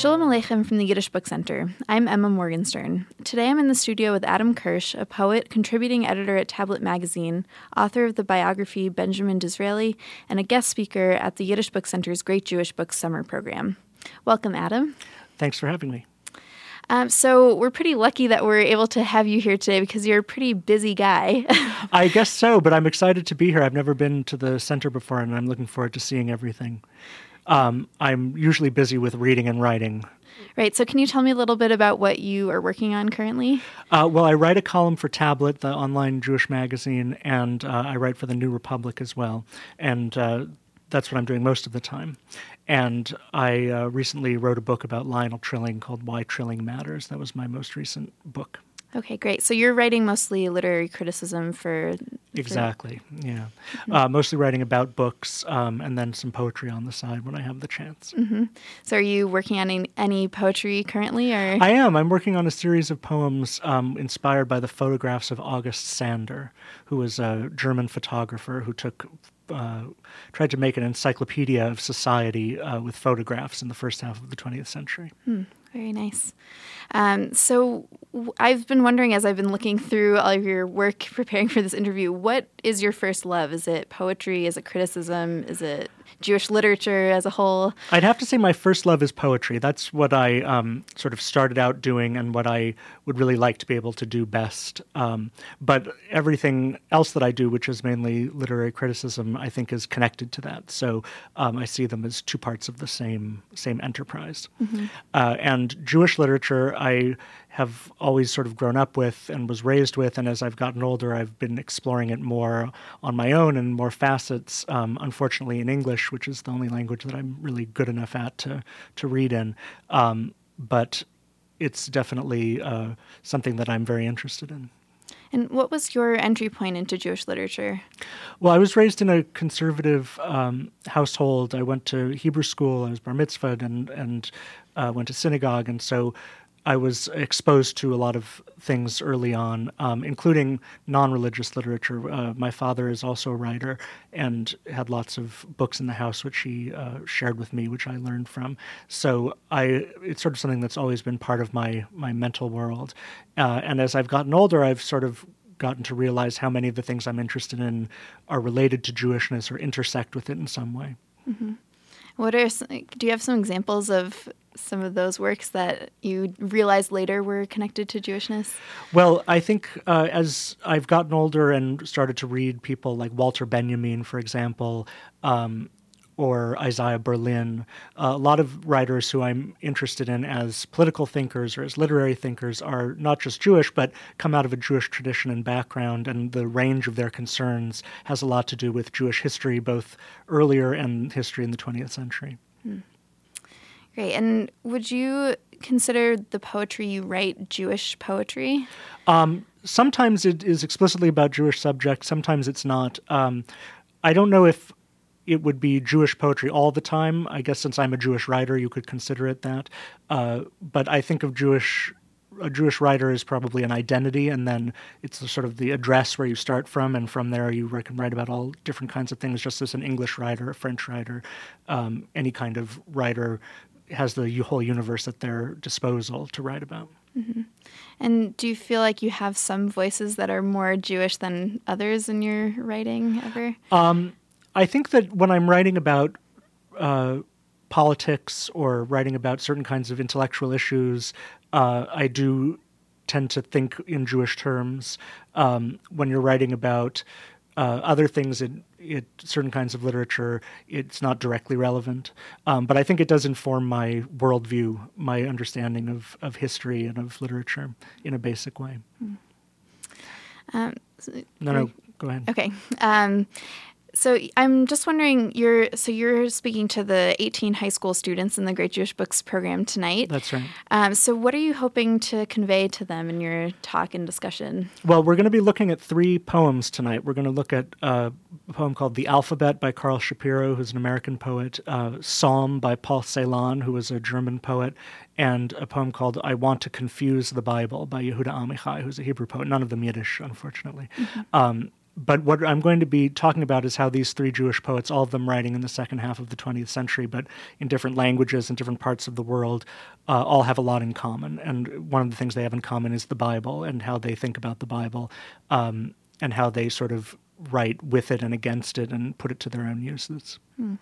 Shalom Aleichem from the Yiddish Book Center. I'm Emma Morgenstern. Today I'm in the studio with Adam Kirsch, a poet, contributing editor at Tablet Magazine, author of the biography Benjamin Disraeli, and a guest speaker at the Yiddish Book Center's Great Jewish Books Summer Program. Welcome, Adam. Thanks for having me. Um, so we're pretty lucky that we're able to have you here today because you're a pretty busy guy. I guess so, but I'm excited to be here. I've never been to the center before, and I'm looking forward to seeing everything. Um, I'm usually busy with reading and writing. Right. So, can you tell me a little bit about what you are working on currently? Uh, well, I write a column for Tablet, the online Jewish magazine, and uh, I write for the New Republic as well. And uh, that's what I'm doing most of the time. And I uh, recently wrote a book about Lionel Trilling called Why Trilling Matters. That was my most recent book. Okay, great. So you're writing mostly literary criticism for. Exactly, yeah. Mm-hmm. Uh, mostly writing about books um, and then some poetry on the side when I have the chance. Mm-hmm. So are you working on any, any, poetry currently? or? I am. I'm working on a series of poems um, inspired by the photographs of August Sander, who was a German photographer who took uh, tried to make an encyclopedia of society uh, with photographs in the first half of the 20th century. Hmm, very nice. Um, so I've been wondering as I've been looking through all of your work preparing for this interview, what is your first love? Is it poetry? Is it criticism? Is it Jewish literature as a whole? I'd have to say my first love is poetry. That's what I um, sort of started out doing and what I would really like to be able to do best. Um, but everything else that I do, which is mainly literary criticism, I think is connected to that. So um, I see them as two parts of the same same enterprise. Mm-hmm. Uh, and Jewish literature, I have always sort of grown up with and was raised with. And as I've gotten older, I've been exploring it more on my own and more facets, um, unfortunately, in English, which is the only language that I'm really good enough at to, to read in. Um, but it's definitely uh, something that I'm very interested in. And what was your entry point into Jewish literature? Well, I was raised in a conservative um, household. I went to Hebrew school. I was bar mitzvahed and and uh, went to synagogue, and so I was exposed to a lot of things early on, um, including non religious literature. Uh, my father is also a writer and had lots of books in the house, which he uh, shared with me, which I learned from. So I, it's sort of something that's always been part of my, my mental world. Uh, and as I've gotten older, I've sort of gotten to realize how many of the things I'm interested in are related to Jewishness or intersect with it in some way. Mm-hmm. What are do you have some examples of some of those works that you realized later were connected to Jewishness? Well, I think uh, as I've gotten older and started to read people like Walter Benjamin, for example, um, or Isaiah Berlin, uh, a lot of writers who I'm interested in as political thinkers or as literary thinkers are not just Jewish, but come out of a Jewish tradition and background, and the range of their concerns has a lot to do with Jewish history, both earlier and history in the 20th century. Great. And would you consider the poetry you write Jewish poetry? Um, sometimes it is explicitly about Jewish subjects, sometimes it's not. Um, I don't know if it would be Jewish poetry all the time. I guess since I'm a Jewish writer, you could consider it that. Uh, but I think of Jewish a Jewish writer is probably an identity, and then it's sort of the address where you start from, and from there you can write about all different kinds of things. Just as an English writer, a French writer, um, any kind of writer has the whole universe at their disposal to write about. Mm-hmm. And do you feel like you have some voices that are more Jewish than others in your writing ever? Um, I think that when I'm writing about uh, politics or writing about certain kinds of intellectual issues, uh, I do tend to think in Jewish terms. Um, when you're writing about uh, other things in, in, certain kinds of literature, it's not directly relevant. Um, but I think it does inform my worldview, my understanding of, of history and of literature in a basic way. Mm. Um, so, no, no, go ahead. Okay. Um, so I'm just wondering, you're so you're speaking to the 18 high school students in the Great Jewish Books program tonight. That's right. Um, so what are you hoping to convey to them in your talk and discussion? Well, we're going to be looking at three poems tonight. We're going to look at uh, a poem called "The Alphabet" by Karl Shapiro, who's an American poet, uh, "Psalm" by Paul Celan, who was a German poet, and a poem called "I Want to Confuse the Bible" by Yehuda Amichai, who's a Hebrew poet. None of them Yiddish, unfortunately. Mm-hmm. Um, but what I'm going to be talking about is how these three Jewish poets, all of them writing in the second half of the 20th century, but in different languages and different parts of the world, uh, all have a lot in common. And one of the things they have in common is the Bible and how they think about the Bible um, and how they sort of write with it and against it and put it to their own uses. Hmm.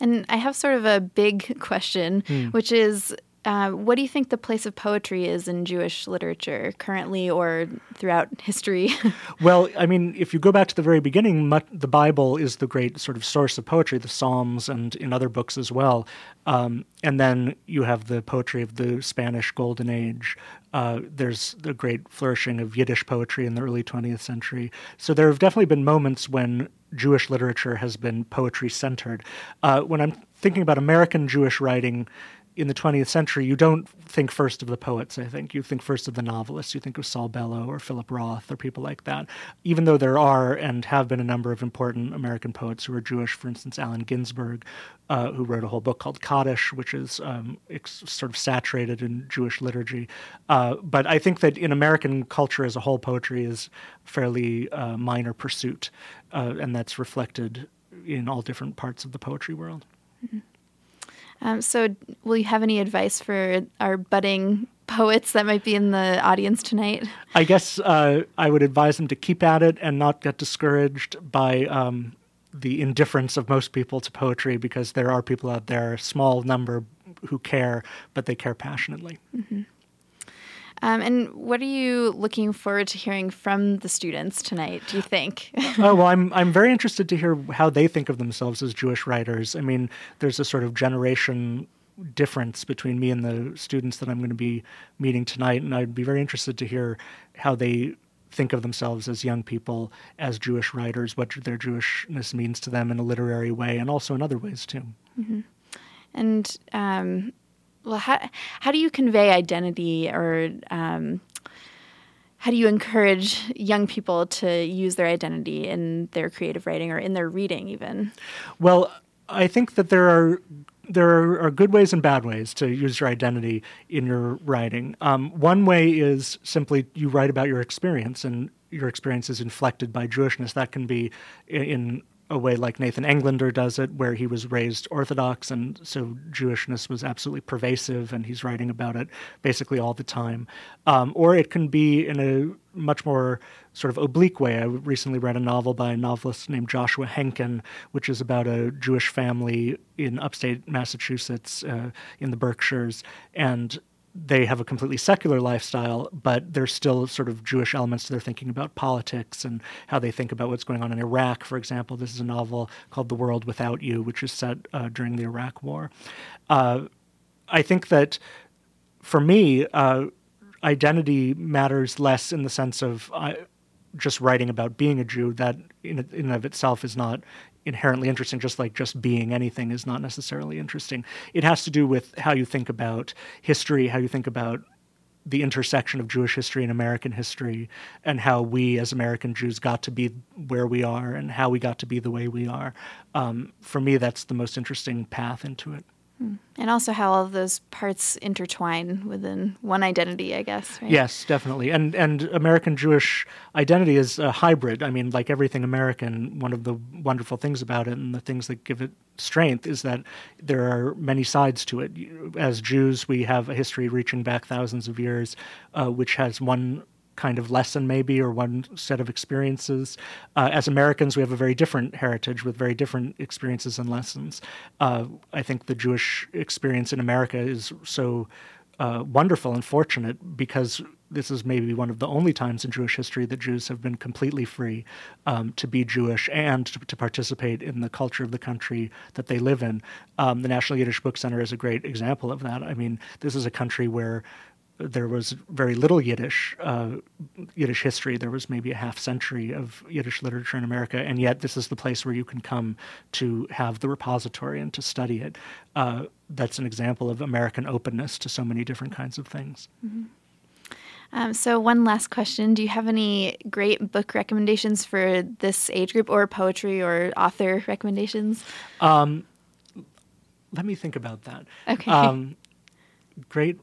And I have sort of a big question, mm. which is uh, what do you think the place of poetry is in Jewish literature currently or throughout history? well, I mean, if you go back to the very beginning, much, the Bible is the great sort of source of poetry, the Psalms and in other books as well. Um, and then you have the poetry of the Spanish Golden Age. Uh, there's the great flourishing of Yiddish poetry in the early 20th century. So there have definitely been moments when Jewish literature has been poetry centered. Uh, when I'm thinking about American Jewish writing, in the 20th century, you don't think first of the poets, I think. You think first of the novelists. You think of Saul Bellow or Philip Roth or people like that. Even though there are and have been a number of important American poets who are Jewish, for instance, Allen Ginsberg, uh, who wrote a whole book called Kaddish, which is um, sort of saturated in Jewish liturgy. Uh, but I think that in American culture as a whole, poetry is fairly uh, minor pursuit, uh, and that's reflected in all different parts of the poetry world. Mm-hmm. Um, so, will you have any advice for our budding poets that might be in the audience tonight? I guess uh, I would advise them to keep at it and not get discouraged by um, the indifference of most people to poetry because there are people out there, a small number, who care, but they care passionately. Mm-hmm. Um, and what are you looking forward to hearing from the students tonight? Do you think? oh well, I'm I'm very interested to hear how they think of themselves as Jewish writers. I mean, there's a sort of generation difference between me and the students that I'm going to be meeting tonight, and I'd be very interested to hear how they think of themselves as young people, as Jewish writers, what their Jewishness means to them in a literary way, and also in other ways too. Mm-hmm. And um, well, how how do you convey identity or um, how do you encourage young people to use their identity in their creative writing or in their reading even? Well i think that there are there are, good ways and bad ways to use your identity in your writing. Um, one way is simply you write about your experience and your experience is inflected by jewishness. That can be in a way like Nathan Englander does it, where he was raised Orthodox, and so Jewishness was absolutely pervasive, and he's writing about it basically all the time. Um, or it can be in a much more sort of oblique way. I recently read a novel by a novelist named Joshua Henkin, which is about a Jewish family in upstate Massachusetts uh, in the Berkshires, and they have a completely secular lifestyle, but there's still sort of Jewish elements to their thinking about politics and how they think about what's going on in Iraq, for example. This is a novel called The World Without You, which is set uh, during the Iraq War. Uh, I think that for me, uh, identity matters less in the sense of uh, just writing about being a Jew. That in, in and of itself is not inherently interesting, just like just being anything is not necessarily interesting. It has to do with how you think about history, how you think about the intersection of Jewish history and American history, and how we as American Jews got to be where we are and how we got to be the way we are. Um, for me, that's the most interesting path into it. Hmm. And also how all of those parts intertwine within one identity, I guess. Right? Yes, definitely. And and American Jewish identity is a hybrid. I mean, like everything American, one of the wonderful things about it and the things that give it strength is that there are many sides to it. As Jews, we have a history reaching back thousands of years, uh, which has one kind of lesson, maybe, or one set of experiences. Uh, as Americans, we have a very different heritage with very different experiences and lessons. Uh, I think the Jewish experience in America is so uh, wonderful and fortunate because this is maybe one of the only times in Jewish history that Jews have been completely free um, to be Jewish and to, to, participate in the culture of the country that they live in. Um, the National Yiddish Book Center is a great example of that. I mean, this is a country where there was very little Yiddish uh, Yiddish history. There was maybe a half century of Yiddish literature in America, and yet this is the place where you can come to have the repository and to study it. Uh, that's an example of American openness to so many different kinds of things. Mm-hmm. Um, so, one last question: Do you have any great book recommendations for this age group, or poetry or author recommendations? Um, let me think about that. Okay. Um, great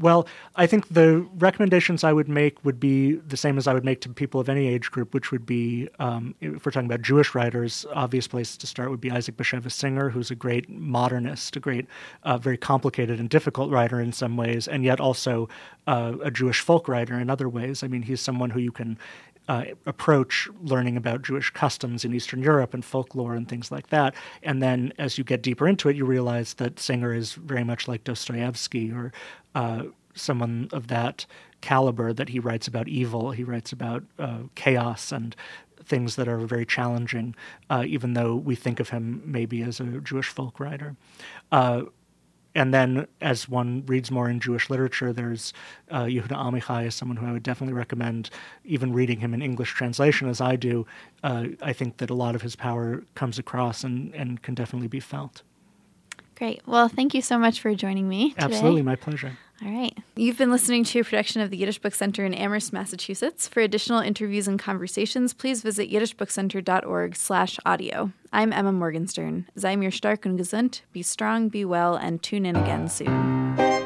Well, I think the recommendations I would make would be the same as I would make to people of any age group, which would be, um, if we're talking about Jewish writers, obvious place to start would be Isaac Bashevis Singer, who's a great modernist, a great, uh, very complicated and difficult writer in some ways, and yet also uh, a Jewish folk writer in other ways. I mean, he's someone who you can uh, approach learning about Jewish customs in Eastern Europe and folklore and things like that. And then as you get deeper into it, you realize that Singer is very much like Dostoevsky or uh, someone of that caliber, that he writes about evil, he writes about uh, chaos and things that are very challenging, uh, even though we think of him maybe as a Jewish folk writer. And then as one reads more in Jewish literature, there's uh, Yehuda Amichai is someone who I would definitely recommend even reading him in English translation as I do. Uh, I think that a lot of his power comes across and, and can definitely be felt. Great. Well, thank you so much for joining me. Today. Absolutely, my pleasure. All right. You've been listening to a production of the Yiddish Book Center in Amherst, Massachusetts. For additional interviews and conversations, please visit yiddishbookcenter.org slash audio. I'm Emma Morgenstern. Sei mir stark und gesund, be strong, be well, and tune in again soon.